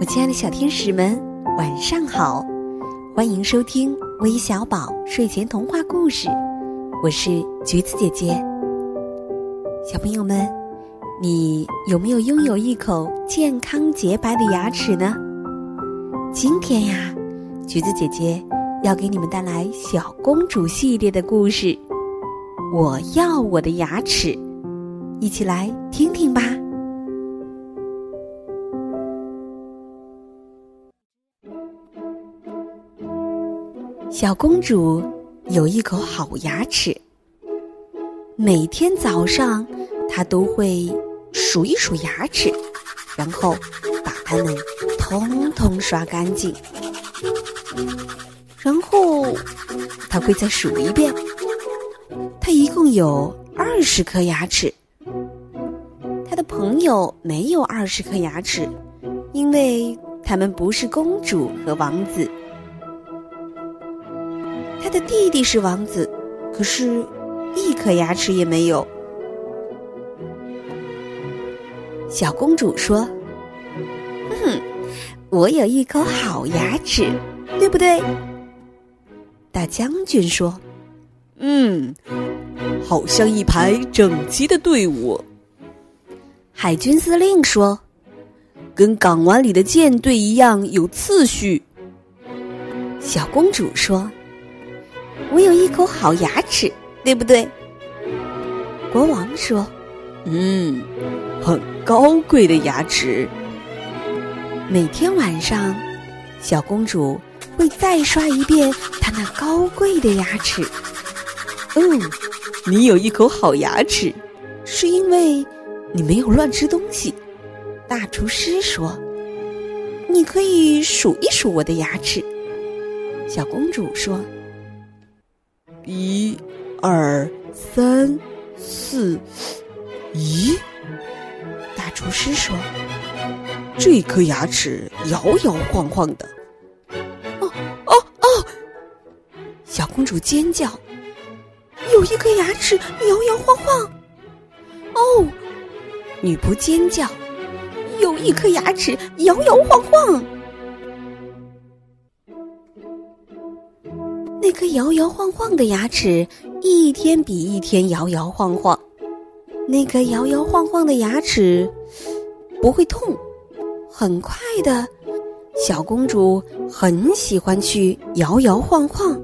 我亲爱的小天使们，晚上好！欢迎收听微小宝睡前童话故事，我是橘子姐姐。小朋友们，你有没有拥有一口健康洁白的牙齿呢？今天呀，橘子姐姐要给你们带来小公主系列的故事。我要我的牙齿，一起来听听吧。小公主有一口好牙齿，每天早上她都会数一数牙齿，然后把它们通通刷干净，然后她会再数一遍。她一共有二十颗牙齿，她的朋友没有二十颗牙齿，因为他们不是公主和王子。他的弟弟是王子，可是，一颗牙齿也没有。小公主说：“哼，我有一口好牙齿，对不对？”大将军说：“嗯，好像一排整齐的队伍。”海军司令说：“跟港湾里的舰队一样有次序。”小公主说。我有一口好牙齿，对不对？国王说：“嗯，很高贵的牙齿。”每天晚上，小公主会再刷一遍她那高贵的牙齿。嗯，你有一口好牙齿，是因为你没有乱吃东西。大厨师说：“你可以数一数我的牙齿。”小公主说。一、二、三、四，咦？大厨师说：“这颗牙齿摇摇晃晃的。”哦哦哦！小公主尖叫：“有一颗牙齿摇摇晃晃！”哦，女仆尖叫：“有一颗牙齿摇摇晃晃！”那颗摇摇晃晃的牙齿一天比一天摇摇晃晃，那颗摇摇晃晃的牙齿不会痛。很快的，小公主很喜欢去摇摇晃晃，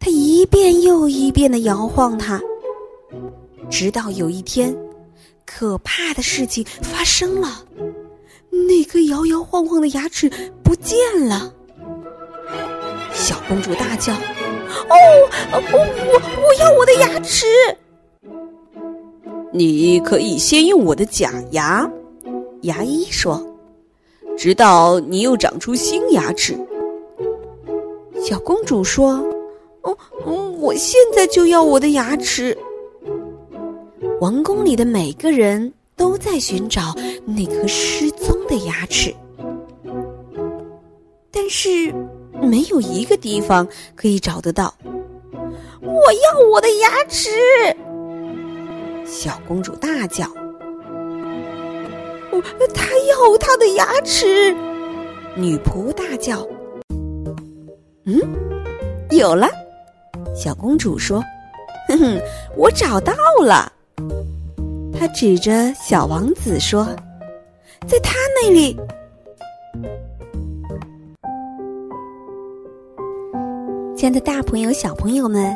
她一遍又一遍的摇晃它，直到有一天，可怕的事情发生了，那颗摇摇晃晃的牙齿不见了。小公主大叫：“哦，我我我要我的牙齿！你可以先用我的假牙。”牙医说：“直到你又长出新牙齿。”小公主说：“哦，我现在就要我的牙齿。”王宫里的每个人都在寻找那颗失踪的牙齿，但是。没有一个地方可以找得到。我要我的牙齿！小公主大叫。她要她的牙齿！女仆大叫。嗯，有了！小公主说：“哼哼，我找到了。”她指着小王子说：“在他那里。”亲爱的大朋友、小朋友们，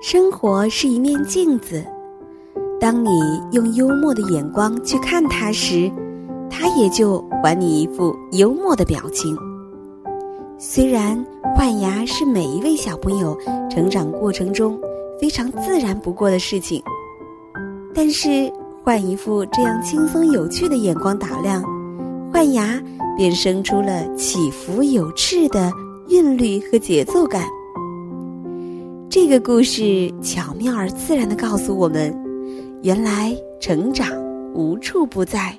生活是一面镜子。当你用幽默的眼光去看它时，它也就还你一副幽默的表情。虽然换牙是每一位小朋友成长过程中非常自然不过的事情，但是换一副这样轻松有趣的眼光打量，换牙便生出了起伏有致的韵律和节奏感。这个故事巧妙而自然的告诉我们，原来成长无处不在。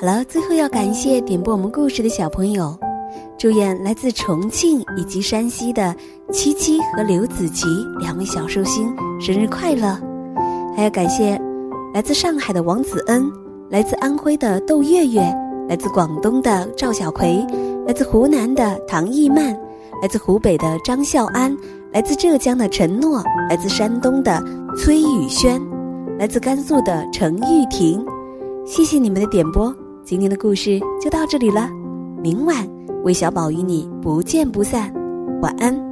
好了，最后要感谢点播我们故事的小朋友，祝愿来自重庆以及山西的七七和刘子琪两位小寿星生日快乐！还要感谢来自上海的王子恩，来自安徽的窦月月。来自广东的赵小葵，来自湖南的唐艺曼，来自湖北的张孝安，来自浙江的陈诺，来自山东的崔宇轩，来自甘肃的程玉婷。谢谢你们的点播，今天的故事就到这里了。明晚，魏小宝与你不见不散。晚安。